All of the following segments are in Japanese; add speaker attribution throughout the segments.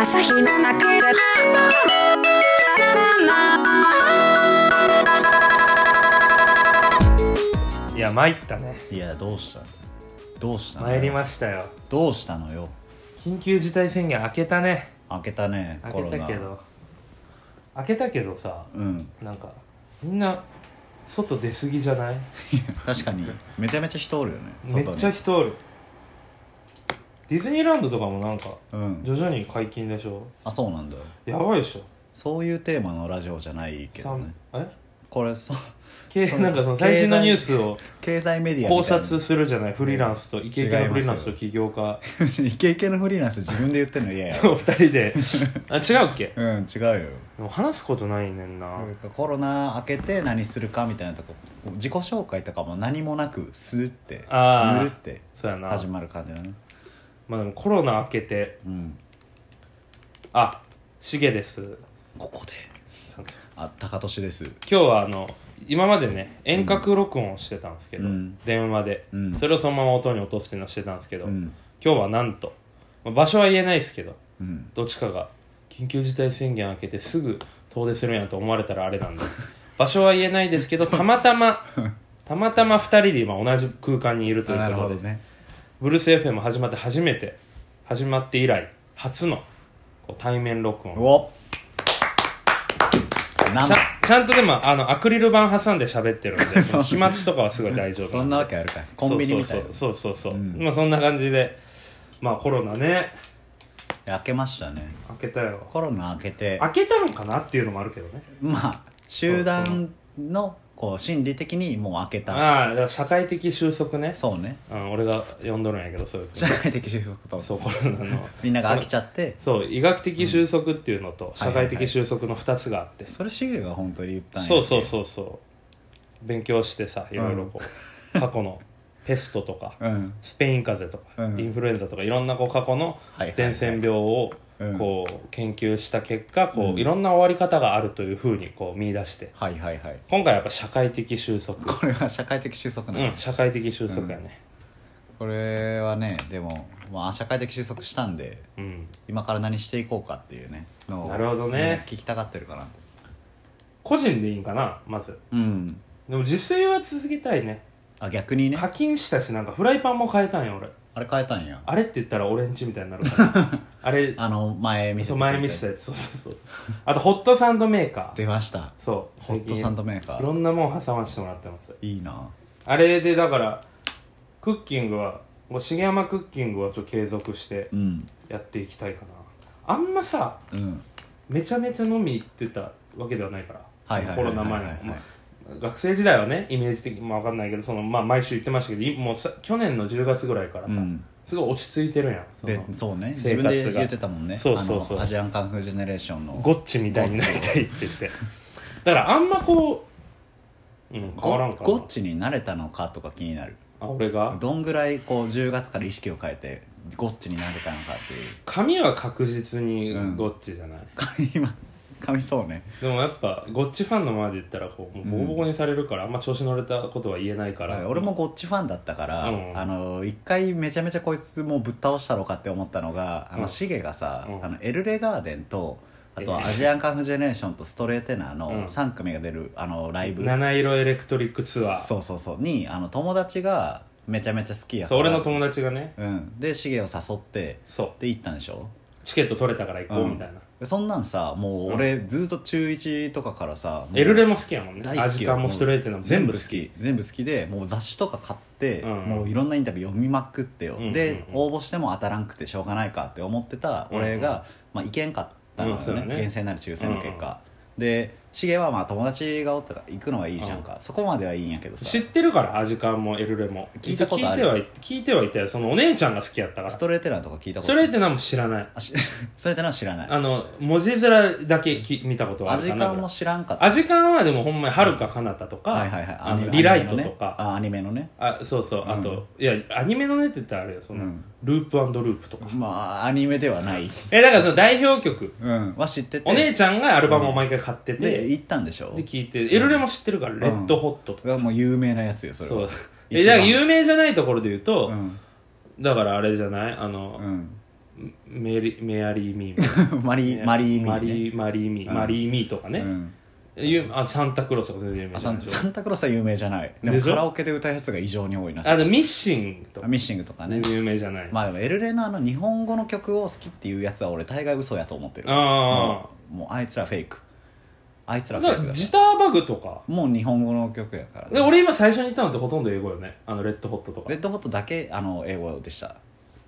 Speaker 1: 朝日の中で
Speaker 2: いや参ったね
Speaker 3: いやどうしたどうしたの
Speaker 2: 参りましたよ
Speaker 3: どうしたのよ
Speaker 2: 緊急事態宣言開けたね
Speaker 3: 開けたね
Speaker 2: 開けたけど開けたけどさ
Speaker 3: うん
Speaker 2: なんかみんな外出過ぎじゃない
Speaker 3: 確かにめちゃめちゃ人おるよね
Speaker 2: めっちゃ人おるディズニーランドとかもなんか
Speaker 3: うん。
Speaker 2: 徐々に解禁でしょ。
Speaker 3: あそうなんだ。
Speaker 2: やばいでしょ。
Speaker 3: そういうテーマのラジオじゃないけどね。
Speaker 2: さんえ？
Speaker 3: これそう。
Speaker 2: けなんかその最新のニュースを
Speaker 3: 経済メディア
Speaker 2: 考
Speaker 3: みたいな。
Speaker 2: 察するじゃない？フリーランスとイケイケのフリーランスと起業家。
Speaker 3: イケイケのフリーランス自分で言ってんの嫌や。
Speaker 2: の 二人で。あ違うっけ？
Speaker 3: うん違うよ。
Speaker 2: でも話すことないねんな。
Speaker 3: なんかコロナ明けて何するかみたいなとこ。自己紹介とかも何もなくスーって
Speaker 2: あー。
Speaker 3: ぬるって
Speaker 2: そうやな。
Speaker 3: 始まる感じだね
Speaker 2: まあでもコロナ明けて
Speaker 3: うん。
Speaker 2: あしげです。
Speaker 3: ここで。あ高俊です。
Speaker 2: 今日はあの今までね遠隔録音をしてたんですけど、
Speaker 3: うん。
Speaker 2: 電話で、
Speaker 3: うん。
Speaker 2: それをそのまま音に落とすっていうのをしてたんですけど、
Speaker 3: うん。
Speaker 2: 今日はなんとまあ場所は言えないですけど
Speaker 3: うん。
Speaker 2: どっちかが緊急事態宣言明けてすぐ遠出するんやと思われたらあれなんで 場所は言えないですけどたまたまたまたま2人で今同じ空間にいるという
Speaker 3: なる
Speaker 2: ことで、
Speaker 3: ほどね
Speaker 2: ブルース FM 始まって初めて始まって以来初のこう対面録音。
Speaker 3: お生
Speaker 2: ちゃちゃんとでもあのアクリル板挟んで喋ってるんで
Speaker 3: そう。
Speaker 2: 飛沫とかはすごい大丈夫
Speaker 3: そんなわけあるか。コンビニみたいな。
Speaker 2: そうそうそう。そうそう、
Speaker 3: う。ん。
Speaker 2: まあそんな感じでまあコロナね。
Speaker 3: 開けましたね。
Speaker 2: 開けたよ。
Speaker 3: コロナ明けて。
Speaker 2: 開けたのかなっていうのもあるけどね。
Speaker 3: まあ集団のこう心理的にもう開けた。
Speaker 2: ああだから社会的収束ね。
Speaker 3: そうね。
Speaker 2: うん、俺が呼んどるんやけどそういう
Speaker 3: 社会的収束と。
Speaker 2: そうコロナの。
Speaker 3: みんなが飽きちゃって。
Speaker 2: そう医学的収束っていうのと社会的収束の2つがあって、
Speaker 3: それシゲが本当に言ったんや
Speaker 2: そうそうそうそう。勉強してさいろいろこう、過去のペストとか
Speaker 3: うん。
Speaker 2: スペイン風邪とか、
Speaker 3: うん。
Speaker 2: インフルエンザとかいろんなこう過去の
Speaker 3: はいはいはい。
Speaker 2: 伝染病を
Speaker 3: うん
Speaker 2: こう研究した結果こう、
Speaker 3: うん。
Speaker 2: いろんな終わり方があるというふうにこう見出して。
Speaker 3: はいはいはい。
Speaker 2: 今回はやっぱ社会的収束。
Speaker 3: これは社会的収束なの、
Speaker 2: うん社会的収束やね。
Speaker 3: これはねでも、まあ、社会的収束したんで
Speaker 2: うん、
Speaker 3: 今から何していこうかっていうねのを
Speaker 2: なるほどね。
Speaker 3: 聞きたがってるかな
Speaker 2: 個人でいいんかなまず。
Speaker 3: うん。
Speaker 2: でも自炊は続けたいね。
Speaker 3: あ逆にね。
Speaker 2: 課金したしなんかフライパンも変えたんよ俺
Speaker 3: あれ変えたんや。
Speaker 2: あれって言ったら俺んちみたいになるから。あれ
Speaker 3: あの前見せて
Speaker 2: 前見せたやつ。そうそうそう。あとホットサンドメーカー。
Speaker 3: 出ました。
Speaker 2: そう。
Speaker 3: ホットサンドメーカ
Speaker 2: いろ
Speaker 3: ー
Speaker 2: んなもん挟ましてもらってます。
Speaker 3: いいな。
Speaker 2: あれでだからクッキングはもう重山クッキングはちょっと継続して
Speaker 3: うん。
Speaker 2: やっていきたいかな。あんまさ
Speaker 3: うん。
Speaker 2: めちゃめちゃ飲み行ってたわけではないから。
Speaker 3: はいはいはいはい
Speaker 2: コロナ前
Speaker 3: はいはい
Speaker 2: のまあ学生時代はねイメージ的にまあ分かんないけどその、まあ、毎週行ってましたけどいもうさ去年の10月ぐらいからさ、
Speaker 3: うん。
Speaker 2: すごい落ち着いてるやん。そ
Speaker 3: で
Speaker 2: の
Speaker 3: そうね。自分で言ってたもんね。
Speaker 2: そうそうそう。
Speaker 3: アジアンカンフージェネレーションの。
Speaker 2: ゴッチみたいになりたいって。言ってだからあんまこう、うん、変わらんかな。
Speaker 3: ゴッチに慣れたのかとか気になる。
Speaker 2: あ俺が？
Speaker 3: どんぐらいこう10月から意識を変えてゴッチに慣れたのかっていう。
Speaker 2: 髪は確実にゴッチじゃない、
Speaker 3: 今髪そうね。
Speaker 2: でもやっぱゴッチファンのままで言ったらこうもうボコボコにされるから、あんま調子乗れたことは言えないから、
Speaker 3: はい俺もゴッチファンだったから、
Speaker 2: うん。
Speaker 3: あの一回めちゃめちゃこいつもうぶっ倒したろうかって思ったのがあ
Speaker 2: うん。
Speaker 3: のシゲがさ、
Speaker 2: うん。
Speaker 3: あのエルレガーデンとあとは
Speaker 2: え
Speaker 3: アジアンカンフージェネレーションとストレーテナー
Speaker 2: うん。
Speaker 3: の3組が出るあのライブ、
Speaker 2: 七色エレクトリックツアー。
Speaker 3: そうそうそう。にあの友達がめちゃめちゃ好きやから。
Speaker 2: 俺の友達がね。
Speaker 3: うん、でシゲを誘って
Speaker 2: そう。
Speaker 3: で行ったんでしょ？
Speaker 2: チケット取れたから行こうみたいな、
Speaker 3: でそんなんさもう俺ずっと中1とかからさもう
Speaker 2: エルレも好きやもんね。
Speaker 3: 大好きよ。
Speaker 2: アジカンもストレートのも全部好き。
Speaker 3: 全部好き。でもう雑誌とか買って、
Speaker 2: うん。
Speaker 3: もういろんなインタビュー読みまくってよ、
Speaker 2: うんうんうん
Speaker 3: で応募しても当たらんくてしょうがないかって思ってた俺が、まあ、いけんかったのよね,、
Speaker 2: うんそうだね。
Speaker 3: 厳正なる抽選の結果、でシゲはまあ友達がおったから行くのはいいじゃんか、そこまではいいんやけどさ。
Speaker 2: 知ってるからアジカンもエルレも。
Speaker 3: 聞いたことある。
Speaker 2: 聞いてはい聞いてはいたよそのお姉ちゃんが好きやったから。
Speaker 3: ストレーテナーとか聞いたこと
Speaker 2: それって何も知らない。
Speaker 3: あし ストレーテナーは知らない。
Speaker 2: あの文字面だけき見たことはあ
Speaker 3: ア
Speaker 2: るかな。
Speaker 3: ジカンも知らんかった。
Speaker 2: アジカンはでもほんまにはるか彼方とか、
Speaker 3: はいはいはい。アニメ
Speaker 2: あのリライトとか。
Speaker 3: あアニメのね。
Speaker 2: あそうそう。あと、
Speaker 3: うん。
Speaker 2: いやアニメのねって言ったらあれよその、
Speaker 3: うん。
Speaker 2: ループループとか、
Speaker 3: まあアニメではない。
Speaker 2: えだからその代表曲。
Speaker 3: うん。は知ってて。
Speaker 2: お姉ちゃんがアルバムを毎回買ってて、
Speaker 3: で行ったんでしょ？
Speaker 2: で聞いてエルレも知ってるから、レッドホットとか、
Speaker 3: がもう有名なやつよそれは。
Speaker 2: そう。えじゃ有名じゃないところで言うと、
Speaker 3: うん。
Speaker 2: だからあれじゃない？あの、
Speaker 3: うん。
Speaker 2: メリメアリーミー
Speaker 3: マリーマリーミー、ね、
Speaker 2: マリーマリーミー、
Speaker 3: うん。
Speaker 2: マリーミーとかね、
Speaker 3: うん。
Speaker 2: ゆあサンタクロースとか全然有名
Speaker 3: あサン
Speaker 2: じゃない？でしょ？
Speaker 3: サンタクロースは有名じゃない。でも
Speaker 2: でしょ
Speaker 3: カラオケで歌うやつが異常に多いな
Speaker 2: あでもミッシングとか。
Speaker 3: ミッシングとかね。
Speaker 2: 全然有名じゃない、
Speaker 3: まあでもエルレのあの日本語の曲を好きっていうやつは俺大概嘘やと思ってる。
Speaker 2: あ
Speaker 3: もうもうあいつらフェイクあいつらフ
Speaker 2: だからジターバグとか。
Speaker 3: もう日本語の曲やから、ね、
Speaker 2: で俺今最初に言ったのってほとんど英語よね。あのレッドホットとか。
Speaker 3: レッドホットだけあの英語でした。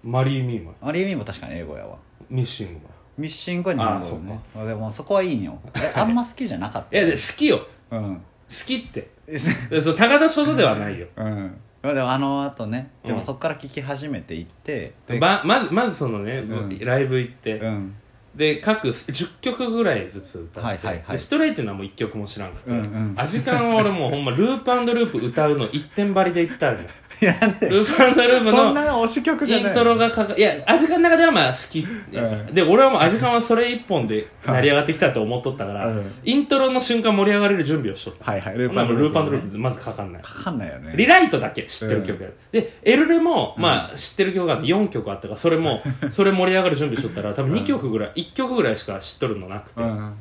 Speaker 2: マリーミーも
Speaker 3: マリーミーも確かに英語やわ。
Speaker 2: ミッシングも。
Speaker 3: ミッシングは日本語よね。まあでもそこはいいんよ。えあんま好きじゃなかった？
Speaker 2: いやで好きよ。好
Speaker 3: うん。
Speaker 2: きって。そう高田書道ではないよ。
Speaker 3: うん。まあでもあの後ねでも
Speaker 2: うん
Speaker 3: そっから聴き始めていってで
Speaker 2: ままずまずそのね、
Speaker 3: うん。
Speaker 2: ライブ行って、
Speaker 3: うん
Speaker 2: で各10曲ぐらいずつ歌って、
Speaker 3: はいはいはい。
Speaker 2: でストレイっていうのはもう1曲も知らんくて、
Speaker 3: うんうん。
Speaker 2: アジカンは俺もうほんまループループ歌うの一点張りで言ったのよ。
Speaker 3: いや
Speaker 2: ループループ
Speaker 3: そん
Speaker 2: の
Speaker 3: な推し曲じゃない。
Speaker 2: イントロがかかいやアジカンの中ではまあ好き、
Speaker 3: うん。
Speaker 2: で俺はもうアジカンはそれ一本で成り上がってきたと思っとったから、
Speaker 3: うん。
Speaker 2: イントロの瞬間盛り上がれる準備をしとった。
Speaker 3: はいはい。ル
Speaker 2: ループループル
Speaker 3: ね
Speaker 2: ープまずかかんない。
Speaker 3: かかんないよね。
Speaker 2: リライトだけ知ってる曲やる、でエルレも、まあ知ってる曲が4曲あったからそれも それ盛り上がる準備しとったら多分2曲ぐらい、1曲ぐらいしか知っとるのなくて、
Speaker 3: うん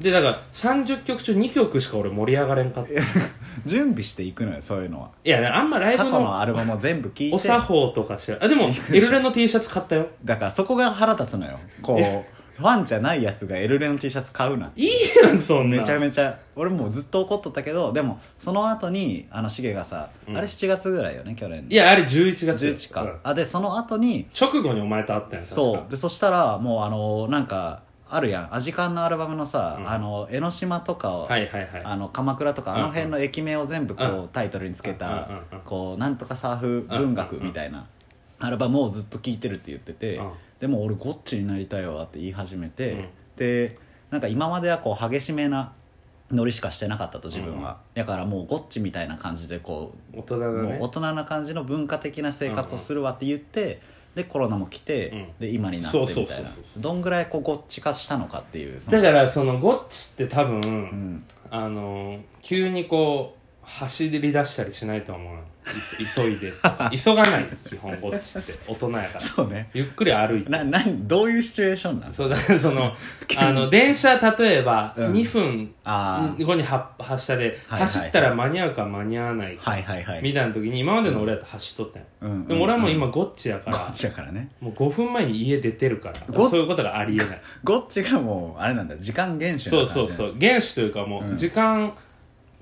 Speaker 2: でだから30曲中2曲しか俺盛り上がれんかった。い
Speaker 3: 準備していくのよそういうのは。
Speaker 2: やあんまライ
Speaker 3: 過去のアルバムを全部聴い
Speaker 2: お
Speaker 3: て
Speaker 2: 作法とかしらあでもエルレの T シャツ買ったよ。
Speaker 3: だからそこが腹立つのよ。こうファンじゃないやつがエルレの T シャツ買うない
Speaker 2: いやんそんな。
Speaker 3: めちゃめちゃ。俺もうずっと怒っとったけどでもその後にあのシゲがさ、
Speaker 2: うん。
Speaker 3: あれ7月ぐらいよね去年。
Speaker 2: いやあれ11月。
Speaker 3: 11か、
Speaker 2: うん。
Speaker 3: あでその後に
Speaker 2: 直後にお前と会ったんや
Speaker 3: そう。でそしたらもうあのなんかあるやん。アジカンのアルバムのさ、
Speaker 2: うん。
Speaker 3: あの江ノ島とかを、
Speaker 2: はいはいはい。
Speaker 3: あの鎌倉とかあの辺の駅名を全部こう、
Speaker 2: うん。
Speaker 3: タイトルにつけた、
Speaker 2: うん
Speaker 3: こうなんとかサーフ文学みたいなアルバムをずっと聴いてるって言ってて、
Speaker 2: うん。
Speaker 3: でも俺ゴッチになりたいわって言い始めて、
Speaker 2: うん。
Speaker 3: でなんか今まではこう激しめなノリしかしてなかったと自分は、だからもうゴッチみたいな感じでこう
Speaker 2: 大人だね。
Speaker 3: 大人な感じの文化的な生活をするわって言って、でコロナも来て、
Speaker 2: うん。
Speaker 3: で今になってみた
Speaker 2: そう
Speaker 3: いな
Speaker 2: そうそうそう。
Speaker 3: どんぐらいこうゴッチ化したのかっていうその。
Speaker 2: だからそのゴッチって多分、
Speaker 3: うん、
Speaker 2: あの急にこう走り出したりしないと思う急いで。急がない。基本ゴッチって。大人やから。
Speaker 3: そうね。
Speaker 2: ゆっくり歩いて。
Speaker 3: な何どういうシチュエーションなん
Speaker 2: そうだから そのあの電車例えば
Speaker 3: うん。
Speaker 2: 2分
Speaker 3: あ
Speaker 2: 後には発車で
Speaker 3: はいはい
Speaker 2: 走ったら間に合うか間に合わないか
Speaker 3: はいはいはい。
Speaker 2: みたいな時に今までの俺やと走っとったん。よ
Speaker 3: うんうん
Speaker 2: でも俺はもう今
Speaker 3: うん
Speaker 2: ゴッチやから
Speaker 3: ゴッチやからね。
Speaker 2: もう5分前に家出てるから
Speaker 3: ゴッ
Speaker 2: そういうことがありえない。
Speaker 3: ゴッチがもうあれなんだ時間厳守
Speaker 2: そうそうそう。う原種というかも
Speaker 3: う
Speaker 2: うん。時間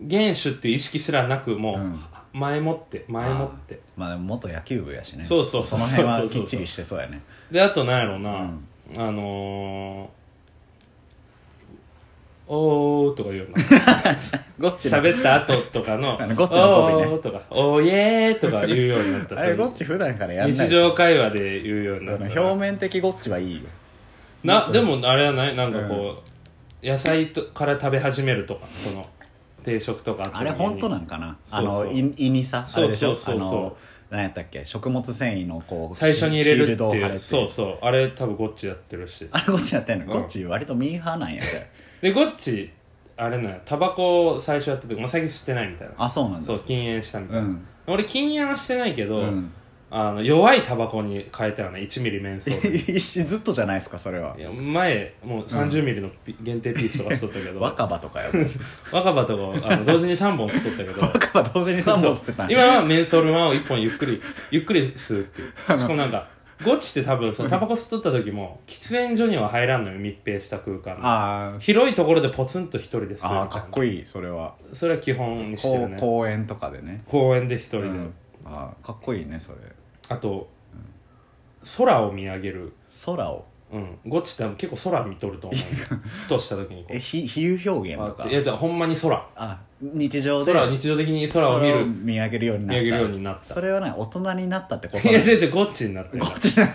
Speaker 2: 原種っていう意識すらなくも
Speaker 3: うん。
Speaker 2: う前もって前もって。
Speaker 3: まあでも元野球部やしね。
Speaker 2: そうそうそう。
Speaker 3: その辺はきっちりしてそうやね。
Speaker 2: であとなんやろうな、
Speaker 3: うん。
Speaker 2: あのー、おーとか言うな
Speaker 3: ゴッチの。
Speaker 2: 喋った後とかの
Speaker 3: あのゴッチのね。
Speaker 2: おーとかおーイエーとか言うようになった。
Speaker 3: あれゴッチ普段からやんない
Speaker 2: 日常会話で言うようになった。
Speaker 3: 表面的ゴッチはいいよ。
Speaker 2: なでもあれはない？なんかこう、野菜とから食べ始めるとかその定食とか
Speaker 3: あれ本当
Speaker 2: な
Speaker 3: なんかな？あの胃胃にさ？あ
Speaker 2: そうそうそうそう。
Speaker 3: 何やったっけ？食物繊維のこう
Speaker 2: 最初に入れるっていう。そうそう。あれ多分ゴッチやってるし
Speaker 3: あれゴッチやってんの、
Speaker 2: うん。
Speaker 3: ゴッチ割とミーハーなんやじゃ
Speaker 2: でゴッチあれなタバコ最初やった時、まあ、最近吸ってないみたいな。
Speaker 3: ああそうなんだ。
Speaker 2: そう禁煙したみたいうな、
Speaker 3: ん。
Speaker 2: 俺禁煙はしてないけど、
Speaker 3: うん
Speaker 2: あの弱いタバコに変えたよね。1ミリメンソール。
Speaker 3: 一瞬ずっとじゃないですかそれは。い
Speaker 2: や前もう30ミリのピ限定ピースとかしとったけど。
Speaker 3: 若葉とかよ
Speaker 2: 若葉とかあの同時に3本吸っとったけど。
Speaker 3: 若葉同時に3本吸ってた
Speaker 2: 今はメンソール1を1本ゆっくりゆっくり吸うっていう。しかもなんかゴッチって多分そのタバコ吸っとった時も喫煙所には入らんのよ。密閉した空間。広いところでポツンと一人で吸う
Speaker 3: あーかっこいいそれは。
Speaker 2: それは基本にしてるね。
Speaker 3: 公園とかでね。
Speaker 2: 公園で一人で、
Speaker 3: うん。あーかっこいいねそれ
Speaker 2: あと、空を見上げる。
Speaker 3: 空を？
Speaker 2: うん。ゴッチって結構空見とると思うふとした時にこう。
Speaker 3: え比比喩表現とか？
Speaker 2: いやじゃあほんまに空。
Speaker 3: あ日常で？
Speaker 2: 空日常的に空を見る。
Speaker 3: 見上げるようになった。
Speaker 2: 見上げるようになった。
Speaker 3: それはね大人になったってこと
Speaker 2: いや違う違うゴッチになってる。
Speaker 3: ゴッチなの。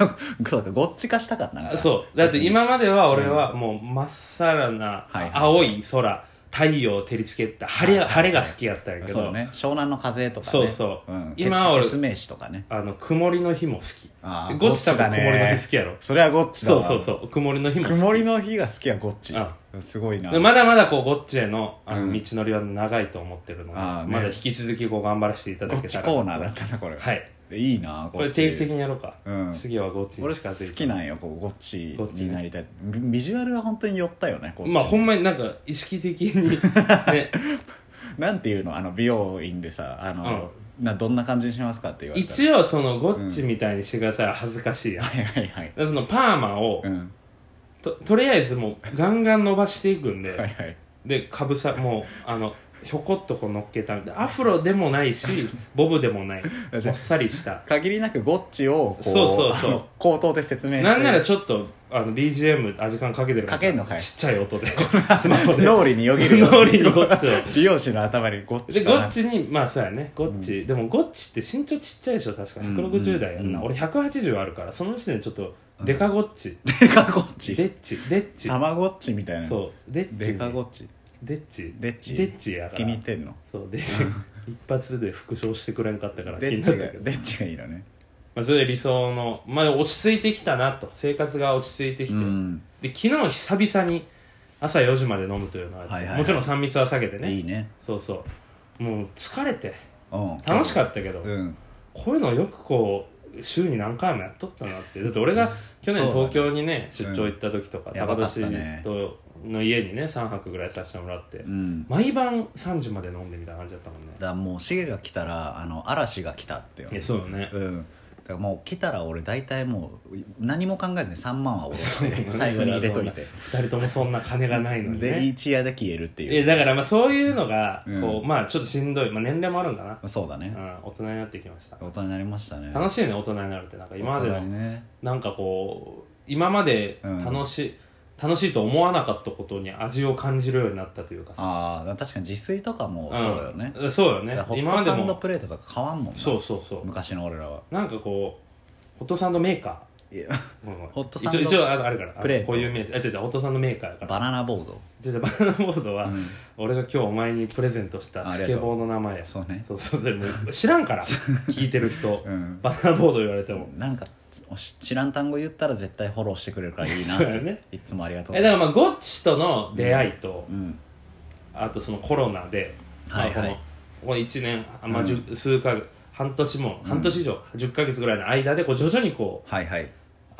Speaker 3: そうかゴッチ化したかったな
Speaker 2: そう。だって今までは俺はもうまっさらな
Speaker 3: はいはい。
Speaker 2: 青い空太陽照りつけた晴れ,、晴れが好きやったんやけど、
Speaker 3: そうね。湘南の風とかね。
Speaker 2: そうそう。
Speaker 3: うん、
Speaker 2: 今は俺
Speaker 3: とかね。
Speaker 2: あの曇りの日も好き。
Speaker 3: あー
Speaker 2: ゴッチ多分曇りの日好きやろ。
Speaker 3: それはゴッチだわ。
Speaker 2: そうそうそう。曇りの日も好き。
Speaker 3: 曇りの日が好きはゴッチ。
Speaker 2: あ
Speaker 3: すごいな。
Speaker 2: でまだまだこうゴッチへのあの
Speaker 3: うん。
Speaker 2: 道のりは長いと思ってるので、
Speaker 3: あーね。
Speaker 2: まだ引き続きこう頑張らせていただけたら。
Speaker 3: コーナーだったなこれ。
Speaker 2: はい
Speaker 3: いいな
Speaker 2: これ定期的にやろうか、
Speaker 3: うん。
Speaker 2: 次はゴッチに
Speaker 3: 俺
Speaker 2: 近づいて。
Speaker 3: 好きなんよこうゴッチになりたい。ビビジュアルは本当に寄ったよね
Speaker 2: まあほんまになんか意識的にね。
Speaker 3: なんていうのあの美容院でさあの、などんな感じにしますかって言われたら。
Speaker 2: 一応そのゴッチみたいにしてくださいは恥ずかしいやん、
Speaker 3: はいはいはい。
Speaker 2: そのパーマを、
Speaker 3: うん。
Speaker 2: ととりあえずもうガンガン伸ばしていくんで、
Speaker 3: はいはい。
Speaker 2: でかぶさもうあのひょこっとこう乗っけたでアフロでもないしボブでもない。もっさりした。
Speaker 3: 限りなくゴッチをこう
Speaker 2: そうそうそう。
Speaker 3: あの口頭で説明して。
Speaker 2: なんならちょっとあの BGM アジカンかけてる
Speaker 3: かけんのかい？
Speaker 2: ちっちゃい音で。スマホで。
Speaker 3: 脳裏によぎるよ
Speaker 2: 脳裏にゴッチを。
Speaker 3: 美容師の頭にゴッチ
Speaker 2: でゴッチにまあそうやね。ゴッチ、でもゴッチって身長ちっちゃいでしょ確か
Speaker 3: うん。
Speaker 2: 160代やんな、
Speaker 3: うん。
Speaker 2: 俺180あるからその時点でちょっとデカゴッチ、
Speaker 3: デカゴッチ。
Speaker 2: デッチデッチ。
Speaker 3: たまごっちみたいな。
Speaker 2: そうデッチ。
Speaker 3: デカゴッチ
Speaker 2: デッチ？
Speaker 3: デッチ？
Speaker 2: デッチやから。
Speaker 3: 気に入ってんの？
Speaker 2: そうデッチ。一発で復唱してくれんかったから気になったけど。
Speaker 3: が デッチがいいのね。
Speaker 2: まあ、それで理想の、まあ、落ち着いてきたなと。生活が落ち着いてきて、
Speaker 3: うん。
Speaker 2: で昨日久々に朝4時まで飲むというのは、
Speaker 3: はいはいはい。
Speaker 2: もちろん3密は避けてね。
Speaker 3: いいね。
Speaker 2: そうそう。もう疲れて。
Speaker 3: うん。
Speaker 2: 楽しかったけど、
Speaker 3: うん。
Speaker 2: こういうのをよくこう週に何回もやっとったなって。だって俺が去年
Speaker 3: そうだね。
Speaker 2: 東京にね出張行った時とか、
Speaker 3: やばかった
Speaker 2: 高年
Speaker 3: ね
Speaker 2: との家にね3泊ぐらいさせてもらって、
Speaker 3: うん。
Speaker 2: 毎晩3時まで飲んでみたいな感じだったもんね。
Speaker 3: だからもうシゲが来たらあの嵐が来たってよ。
Speaker 2: いやそうよね。
Speaker 3: うん。だからもう来たら俺大体もう何も考えずに3万は下ろして財布に入れといて。
Speaker 2: 2人ともそんな金がないのに
Speaker 3: で
Speaker 2: ね
Speaker 3: 一夜で消えるって
Speaker 2: い
Speaker 3: いう
Speaker 2: やだからまあそういうのが
Speaker 3: うん。
Speaker 2: こう、まあちょっとしんどい、まあ、年齢もあるんかな、
Speaker 3: そうだね。
Speaker 2: うん、大人になってきました。
Speaker 3: 大人になりましたね。
Speaker 2: 楽しいね大人になるって。なんか今まで
Speaker 3: 大人
Speaker 2: の
Speaker 3: にね。
Speaker 2: なんかこう今まで楽しい、楽しいと思わなかったことに味を感じるようになったというかさ。
Speaker 3: ああ確かに自炊とかもそうよね、
Speaker 2: うん。そうよね。今まで
Speaker 3: ットサンド
Speaker 2: も
Speaker 3: プレートとか変わんもんな。
Speaker 2: そうそうそう。
Speaker 3: 昔の俺らは。
Speaker 2: なんかこうホットサンドメーカ
Speaker 3: いや
Speaker 2: ー、うん。
Speaker 3: ホットサンド
Speaker 2: 一応一応ああるから。あ
Speaker 3: プレート。
Speaker 2: こういう名詞あ違う違うホットサンドメーカーやから。
Speaker 3: バナナボード。
Speaker 2: じゃあバナナボードは、
Speaker 3: うん。
Speaker 2: 俺が今日お前にプレゼントしたスケボーの名前。や
Speaker 3: そうね。
Speaker 2: そうそうでも知らんから。聞いてる人、
Speaker 3: うん。
Speaker 2: バナナボード言われても。
Speaker 3: なんかし知らん単語言ったら絶対フォローしてくれるからいいな。
Speaker 2: そうやね。
Speaker 3: いつもありがとう。
Speaker 2: えだからまあゴッチとの出会いと、
Speaker 3: うん。
Speaker 2: あとそのコロナで、
Speaker 3: はいはい。
Speaker 2: まあこのこの1年、あまあ、
Speaker 3: うん。
Speaker 2: 数か月半年も、半年以上10ヶ月ぐらいの間でこう徐々にこう
Speaker 3: はいはい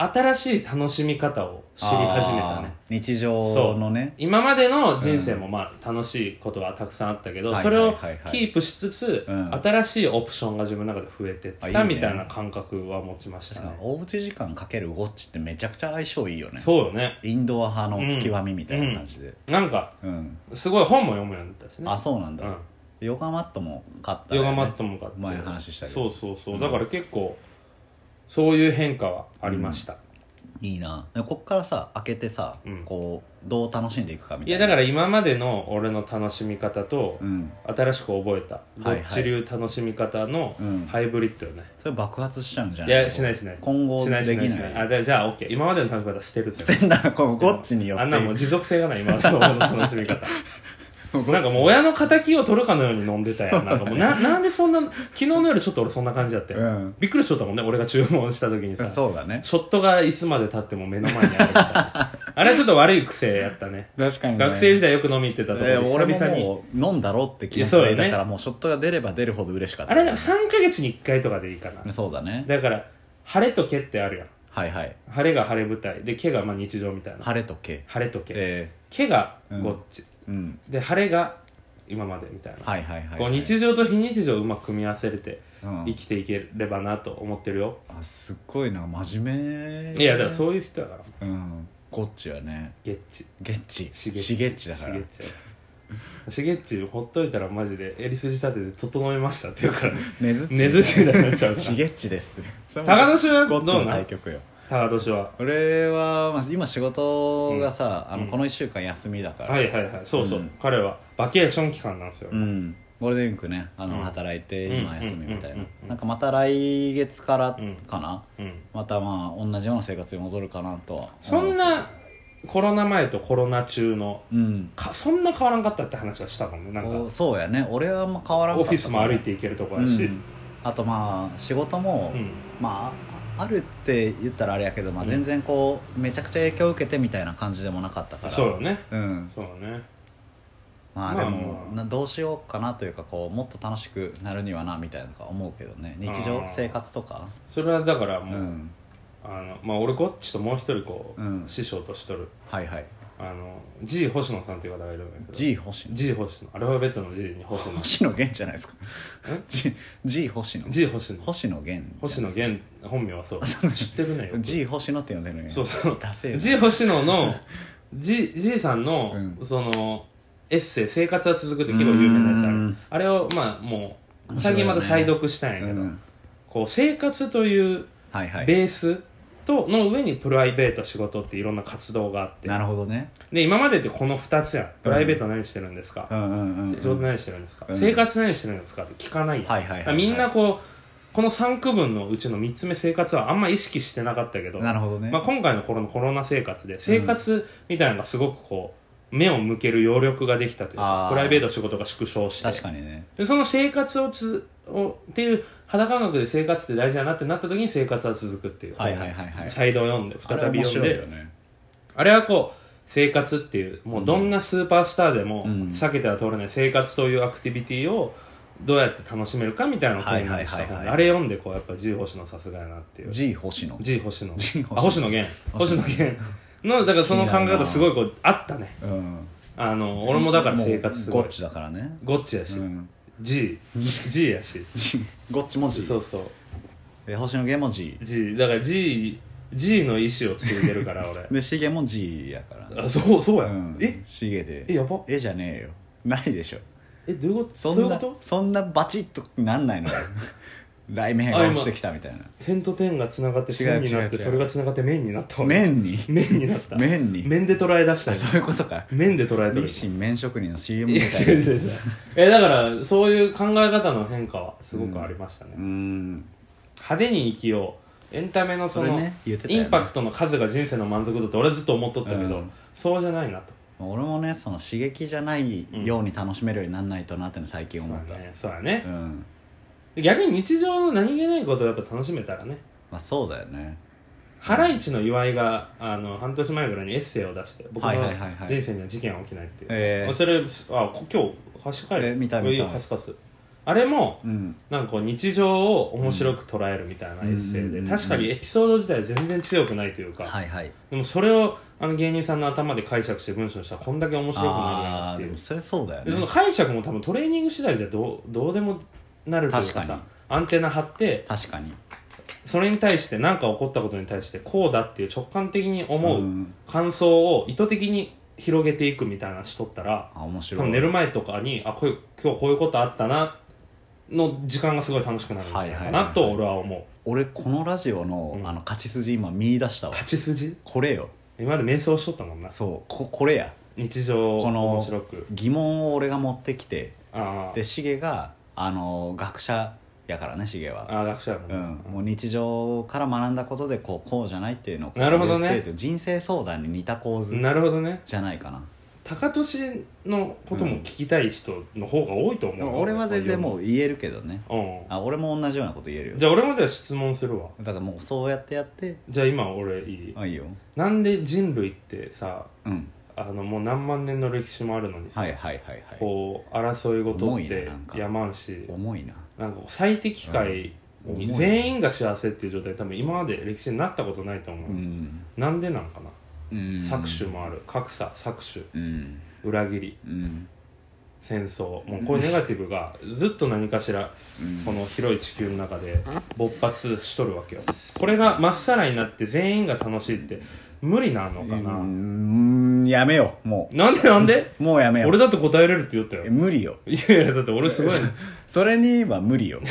Speaker 2: 新しい楽しみ方を知り始めた
Speaker 3: あ
Speaker 2: ね
Speaker 3: ー日常のね。
Speaker 2: 今までの人生もまあ楽しいことはたくさんあったけど、
Speaker 3: はい
Speaker 2: それをキープしつつ、
Speaker 3: うん。
Speaker 2: 新しいオプションが自分の中で増えてったみたいな感覚は持ちましたね。
Speaker 3: おうち時間かけるウォッチってめちゃくちゃ相性いいよね。
Speaker 2: そうよね。
Speaker 3: インドア派の極みみたいな感じで。
Speaker 2: なんか
Speaker 3: うん、
Speaker 2: すごい本も読むようになったしね。
Speaker 3: あそうなんだ、
Speaker 2: うん。
Speaker 3: ヨガマットも買ったよね。
Speaker 2: ヨガマットも買って。
Speaker 3: 前話したけど。
Speaker 2: そうそうそう、だから結構そういう変化はありました、
Speaker 3: いいな。でこっからさ開けてさ、
Speaker 2: うん。
Speaker 3: こうどう楽しんでいくかみたいな。
Speaker 2: いやだから今までの俺の楽しみ方と、
Speaker 3: うん。
Speaker 2: 新しく覚えた。ど
Speaker 3: はい。
Speaker 2: っち流楽しみ方の
Speaker 3: うん。
Speaker 2: ハイブリッドよね、
Speaker 3: それ爆発しちゃうんじゃ
Speaker 2: い
Speaker 3: ない？
Speaker 2: やしないしない
Speaker 3: 今後
Speaker 2: しないしない
Speaker 3: できない。
Speaker 2: あでじゃあ OK 今までの楽しみ方捨てるって
Speaker 3: 捨てんな。このゴッチによって。
Speaker 2: あんなもう持続性がない今までの俺の楽しみ方 なんかもう親の敵を取るかのように飲んでたやん。なんかもうななんでそんな昨日の夜ちょっと俺そんな感じだったよ、
Speaker 3: うん。
Speaker 2: びっくりしとったもんね俺が注文した時にさ。
Speaker 3: そうだね。
Speaker 2: ショットがいつまで経っても目の前にあるみたいなあれはちょっと悪い癖やったね。
Speaker 3: 確かに、ね、
Speaker 2: 学生時代よく飲み行ってたところで
Speaker 3: えー俺も
Speaker 2: 久々に。
Speaker 3: もう飲んだろって気持ち
Speaker 2: いやそうだよね。
Speaker 3: でだからもうショットが出れば出るほど嬉しかった。
Speaker 2: あれが3ヶ月に1回とかでいいかな。
Speaker 3: そうだね。
Speaker 2: だから晴れと毛ってあるやん。
Speaker 3: はいはい。
Speaker 2: 晴れが晴れ舞台。で毛がまあ日常みたいな。
Speaker 3: 晴れとけ。
Speaker 2: 晴れと毛
Speaker 3: え
Speaker 2: 毛がゴッチ、
Speaker 3: ー、うん。
Speaker 2: で晴れが今までみたいな、
Speaker 3: はいはいはい、
Speaker 2: 日常と非日常をうまく組み合わせれて
Speaker 3: うん。
Speaker 2: 生きていければなと思ってるよ、
Speaker 3: あすっごいな。真面目。
Speaker 2: いやだからそういう人だから。
Speaker 3: うん。ゴッチはね。
Speaker 2: ゲッチ。
Speaker 3: ゲッチ。
Speaker 2: し
Speaker 3: しげっちだから。
Speaker 2: しげっち。しげっちほっといたらマジで襟筋立てて整えましたって言うから。ね
Speaker 3: ねずっち
Speaker 2: ねずっちみたいになっちゃうから。
Speaker 3: しげっちですって。
Speaker 2: 高年は
Speaker 3: ゴッチの？
Speaker 2: どうなん
Speaker 3: 対局よ
Speaker 2: 高年は。
Speaker 3: 俺は、まあ、今仕事がさ、あの
Speaker 2: うん。
Speaker 3: この1週間休みだから、
Speaker 2: はいはいはい。そうそう、
Speaker 3: うん。
Speaker 2: 彼はバケーション期間なんですよ、
Speaker 3: うん。ゴールデンウィークね。あの、
Speaker 2: うん。
Speaker 3: 働いて
Speaker 2: うん。
Speaker 3: 今休みみたいな、なんかまた来月から
Speaker 2: うん
Speaker 3: かな、
Speaker 2: うん、
Speaker 3: またまあ同じような生活に戻るかなとは
Speaker 2: そんなコロナ前とコロナ中の
Speaker 3: うん。
Speaker 2: かそんな変わらんかったって話はしたもんねなんか。
Speaker 3: おそうやね。俺はあんま変わらんかった
Speaker 2: オフィスも歩いていけるとこやし、
Speaker 3: うん。あとまあ仕事も、
Speaker 2: うん。
Speaker 3: まあああるって言ったらあれやけど、まあ、
Speaker 2: うん。
Speaker 3: 全然こうめちゃくちゃ影響を受けてみたいな感じでもなかったから。
Speaker 2: そうよね。
Speaker 3: うん。
Speaker 2: そうよね。
Speaker 3: まあでも、
Speaker 2: まあ
Speaker 3: どうしようかなというかこうもっと楽しくなるにはなみたいなのか思うけどね。日常生活とか。
Speaker 2: それはだから
Speaker 3: う
Speaker 2: もう、
Speaker 3: ん。
Speaker 2: あのまあ俺ゴッチともう一人こう、
Speaker 3: うん。
Speaker 2: 師匠としとる。
Speaker 3: はいはい
Speaker 2: あの G 星野さんという方がいるんだけど。
Speaker 3: G 星野。
Speaker 2: G 星野。アルファベットの G に星野。
Speaker 3: 星野源じゃないですか。G, G 星野。
Speaker 2: G 星野。
Speaker 3: 星野源。
Speaker 2: 星野源本名はそう。知ってるね
Speaker 3: G 星野って呼んでるのに
Speaker 2: そうそう。G 星野の G, G さんの、
Speaker 3: うん。
Speaker 2: そのエッセイ「生活は続く」って結構有名なやつある。
Speaker 3: うん。
Speaker 2: あれをまあもう最近また再読したんやけど、
Speaker 3: うん。
Speaker 2: こう生活という
Speaker 3: はいはい。
Speaker 2: ベースとの上にプライベート仕事っていろんな活動があって。
Speaker 3: なるほどね
Speaker 2: で今までってこの2つやん。プライベート何してるんですか、
Speaker 3: うんうんうん、うん、
Speaker 2: 仕事何してるんですか、
Speaker 3: うん。
Speaker 2: 生活何してるんですかって聞かないやん。
Speaker 3: はいはい
Speaker 2: みんなこうこの3区分のうちの3つ目生活はあんま意識してなかったけど
Speaker 3: なるほどね、
Speaker 2: まあ、今回のこのコロナ生活で生活みたいなのがすごくこう目を向ける余力ができたというかプライベート仕事が縮小して。
Speaker 3: 確かにね。
Speaker 2: でその生活をつをっていう肌感覚で生活って大事だなってなった時に生活は続くっていう。
Speaker 3: はいはいはいはい。
Speaker 2: 再度読んで再び読んで。
Speaker 3: あれね。
Speaker 2: あれはこう生活っていうもうどんなスーパースターでも
Speaker 3: うん。
Speaker 2: 避けては通れない生活というアクティビティをどうやって楽しめるかみたいなのをあれ読んでこうやっぱ G 星野さすがやなっていう。
Speaker 3: G 星野
Speaker 2: G 星野
Speaker 3: G
Speaker 2: あ星野源。星野源。のだからその考え方すごいこうあったね。
Speaker 3: うん。
Speaker 2: あの俺もだから生活すごい。
Speaker 3: ゴッチだからね。
Speaker 2: ゴッチやし。
Speaker 3: うん
Speaker 2: G G やし。
Speaker 3: G ゴッチも G
Speaker 2: そうそう。
Speaker 3: で星野源も G
Speaker 2: G だから G G の意思を継いでるから俺。
Speaker 3: でシゲも G やから。
Speaker 2: あそうそうや、
Speaker 3: うん。
Speaker 2: え？
Speaker 3: シゲで。
Speaker 2: えやば。
Speaker 3: えじゃねえよ。ないでしょ。
Speaker 2: えどういうこと？
Speaker 3: そんな
Speaker 2: そういうこと？
Speaker 3: そんなバチッとなんないのよ 雷鳴がてきたみたいな。
Speaker 2: 点と点がつながって線になってそれがつながって面になった。わ
Speaker 3: 麺に？
Speaker 2: 面になった。
Speaker 3: 麺に？
Speaker 2: 面で捉え出した
Speaker 3: そういうことか。
Speaker 2: 面で捉えてる
Speaker 3: 日清麺職人の CM みたいな。
Speaker 2: 違う違う違う。えだからそういう考え方の変化はすごくありましたね、
Speaker 3: うん。
Speaker 2: 派手に生きよう。エンタメのそのインパクトの数が人生の満足度って俺はずっと思っとったけど、
Speaker 3: うん。
Speaker 2: そうじゃないなと。
Speaker 3: 俺もねその刺激じゃないように楽しめるようになんないとなっての最近思った。
Speaker 2: そうやね。そうやね。
Speaker 3: う、ん
Speaker 2: 逆に日常の何気ないことをやっぱ楽しめたらね。
Speaker 3: まあそうだよね。
Speaker 2: ハライチの岩井があの半年前ぐらいにエッセイを出して僕の
Speaker 3: はいはいはいはい。
Speaker 2: 人生には事件は起きないっていう、
Speaker 3: えー。
Speaker 2: それあこ今日貸し替える
Speaker 3: え見た見た。
Speaker 2: いいよ貸す貸す。あれも
Speaker 3: うん。
Speaker 2: なんかこう日常を面白く捉えるみたいなエッセイで、
Speaker 3: うん
Speaker 2: 確かにエピソード自体は全然強くないというか、
Speaker 3: はいはい。
Speaker 2: でもそれをあの芸人さんの頭で解釈して文章にしたらこんだけ面白くなる
Speaker 3: あ
Speaker 2: なっていう。
Speaker 3: あでもそれそうだよね。
Speaker 2: でその解釈も多分トレーニング次第じゃどうどうでもなるというかさアンテナ張って
Speaker 3: 確かに。
Speaker 2: それに対して何か起こったことに対してこうだっていう直感的に思う
Speaker 3: うん。
Speaker 2: 感想を意図的に広げていくみたいなのしとったら
Speaker 3: あ面白い。
Speaker 2: 寝る前とかにあこういう今日こういうことあったなの時間がすごい楽しくなるか
Speaker 3: はいはいはい
Speaker 2: なと俺は思う。
Speaker 3: 俺このラジオの,、
Speaker 2: うん。
Speaker 3: あの勝ち筋今見出したわ。
Speaker 2: 勝ち筋？
Speaker 3: これよ。
Speaker 2: 今まで瞑想しとったもんな。
Speaker 3: そう。ここれや。
Speaker 2: 日常を
Speaker 3: この
Speaker 2: 面白く。
Speaker 3: 疑問を俺が持ってきて
Speaker 2: あ
Speaker 3: でシゲがあの学者やからねシゲは。
Speaker 2: ああ学者やもんな、
Speaker 3: うん、もう日常から学んだことでこうこうじゃないっていうのを
Speaker 2: なるほどね。
Speaker 3: 人生相談に似た構図
Speaker 2: なるほどね。
Speaker 3: じゃないかな、
Speaker 2: 高俊のことも聞きたい人の方が多いと思う。よ、
Speaker 3: 俺は全然もう言えるけどね。
Speaker 2: うん。
Speaker 3: あ俺も同じようなこと言えるよ。
Speaker 2: じゃあ俺もじゃあ質問するわ。
Speaker 3: だからもうそうやってやって。
Speaker 2: じゃあ今俺いい？
Speaker 3: あいいよ。
Speaker 2: なんで人類ってさ
Speaker 3: うん
Speaker 2: あのもう何万年の歴史もあるのにさ、
Speaker 3: はいはいはいはい。
Speaker 2: こう争い事
Speaker 3: 重い
Speaker 2: って
Speaker 3: ねなんか。
Speaker 2: やまんし
Speaker 3: 重いな。
Speaker 2: なんか最適解
Speaker 3: うん。重い
Speaker 2: に全員が幸せっていう状態多分今まで歴史になったことないと思う、
Speaker 3: うん。
Speaker 2: なんでなんかな、
Speaker 3: うん。
Speaker 2: 搾取もある。格差搾取。
Speaker 3: うん。
Speaker 2: 裏切り。
Speaker 3: うん。
Speaker 2: 戦争。もうこういうネガティブがずっと何かしら
Speaker 3: うん。
Speaker 2: この広い地球の中で勃発しとるわけよ。これがまっさらになって全員が楽しいって無理なのかな、
Speaker 3: うんやめよう。も
Speaker 2: なんでなんで？
Speaker 3: う もうやめよう。
Speaker 2: 俺だって答えれるって言ったよ。
Speaker 3: え無理よ。
Speaker 2: いやいやだって俺すごい。
Speaker 3: それには無理よ。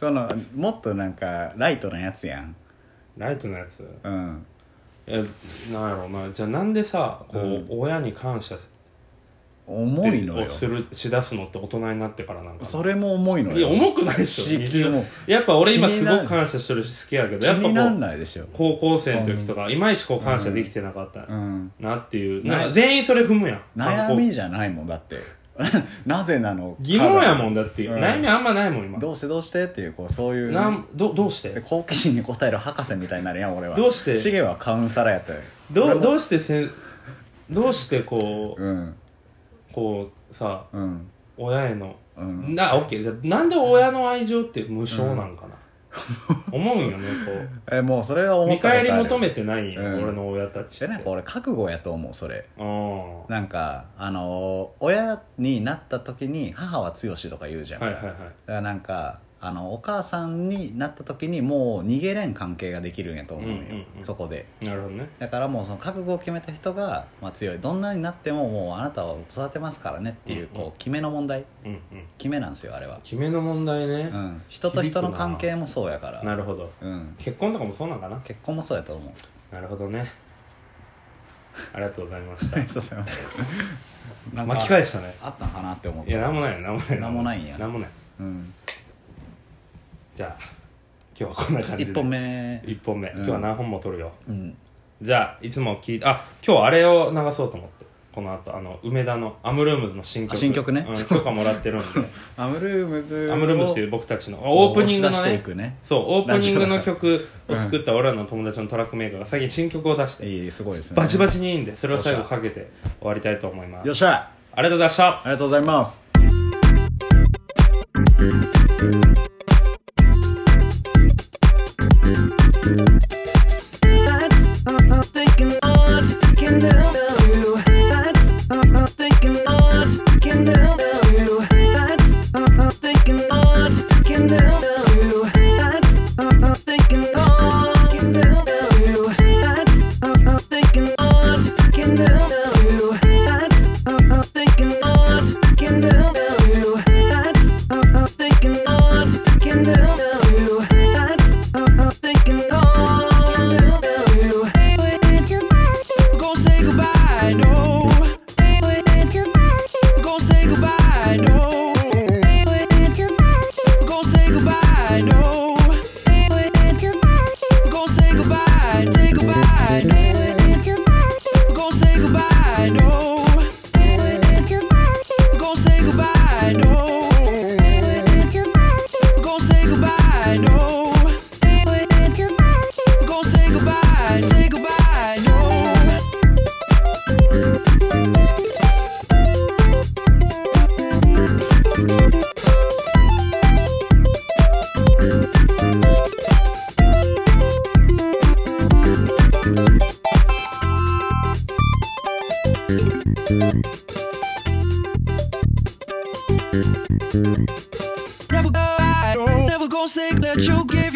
Speaker 3: そのもっとなんかライトなやつやん。
Speaker 2: ライトのやつ？
Speaker 3: うん。
Speaker 2: えなんやろうな。じゃあなんでさこう、
Speaker 3: うん。
Speaker 2: 親に感謝
Speaker 3: 重いのよ。
Speaker 2: をするしだすのって大人になってからなんかな。
Speaker 3: それも重いのよ。
Speaker 2: いや重くないっし
Speaker 3: も
Speaker 2: やっぱ俺今すごく感謝してるし好きやけど
Speaker 3: 気
Speaker 2: やっぱこ
Speaker 3: になん
Speaker 2: う
Speaker 3: ないでしょ。
Speaker 2: 高校生の時とかいまいちこう感謝できてなかった
Speaker 3: うん。
Speaker 2: なっていう、んか全員それ踏むやん。
Speaker 3: 悩みじゃないもんだって。なぜなの？
Speaker 2: 疑問やもんだっていう、
Speaker 3: うん。
Speaker 2: 悩みあんまないもん今。
Speaker 3: どうしてどうしてっていうこうそういう。
Speaker 2: なんどどうして？
Speaker 3: で好奇心に答える博士みたいになるやん俺は。
Speaker 2: どうして？
Speaker 3: シゲはカウンサラーやったよ。俺も。
Speaker 2: どうどうしてせんどうしてこう
Speaker 3: うん
Speaker 2: ここうさ
Speaker 4: うん。
Speaker 2: 親への。
Speaker 4: うん。
Speaker 2: なオッケーじゃあなんで親の愛情って無償なんかな、思うんよねこ
Speaker 4: えもうそれは
Speaker 2: う見
Speaker 4: 思ったことある。
Speaker 2: 返り求めてないんよ、
Speaker 4: うん。
Speaker 2: 俺の親たちって。
Speaker 4: でなんか俺覚悟やと思うそれ。
Speaker 2: うん
Speaker 4: なんかあのー親になった時に母は強しとか言うじゃん、
Speaker 2: はいはいはい。
Speaker 4: だからなんかあのお母さんになった時にもう逃げれん関係ができるんやと思うよ、
Speaker 2: うんうんうん。
Speaker 4: そこで。
Speaker 2: なるほどね。
Speaker 4: だからもうその覚悟を決めた人が、まあ、強い。どんなになってももうあなたを育てますからねっていう,、
Speaker 2: うんうん
Speaker 4: こう決めの問題。
Speaker 2: うんうん。
Speaker 4: 決めなんですよあれは、
Speaker 2: 決めの問題ね。
Speaker 4: う、ん、人と人の関係もそうやから。
Speaker 2: なるほど。
Speaker 4: うん、
Speaker 2: 結婚とかもそうなんかな？
Speaker 4: 結婚もそうやと思う。
Speaker 2: なるほどね。ありがとうございました。
Speaker 4: ありがとうございます。なんか
Speaker 2: 巻き返したね。
Speaker 4: あったんかなって思った
Speaker 2: いやなんもないよなんもない
Speaker 4: なんもないんや。
Speaker 2: なんもない。
Speaker 4: うん、
Speaker 2: じゃあ今日はこんな感じで。
Speaker 4: 1本目。
Speaker 2: 一本目。
Speaker 4: ん。
Speaker 2: 今日は何本も撮るよ、
Speaker 4: うん。
Speaker 2: じゃあいつも聞いてあ今日あれを流そうと思って。この後あの梅田のアムルームズの新曲。
Speaker 4: あ新曲ね。
Speaker 2: うん、許可もらってるんで。
Speaker 4: アムルームズ
Speaker 2: アムルームズっていう僕たちのオープニングのね。
Speaker 4: くね。
Speaker 2: そうオープニングの曲を作った俺らの友達のトラックメーカーが最近新曲を出して
Speaker 4: いいすごいですね。
Speaker 2: バチバチにいいんでそれを最後かけて終わりたいと思います。
Speaker 4: よっしゃ。
Speaker 2: ありがとうございました。
Speaker 4: ありがとうございます I know. Never, I don't, never gonna say that you get.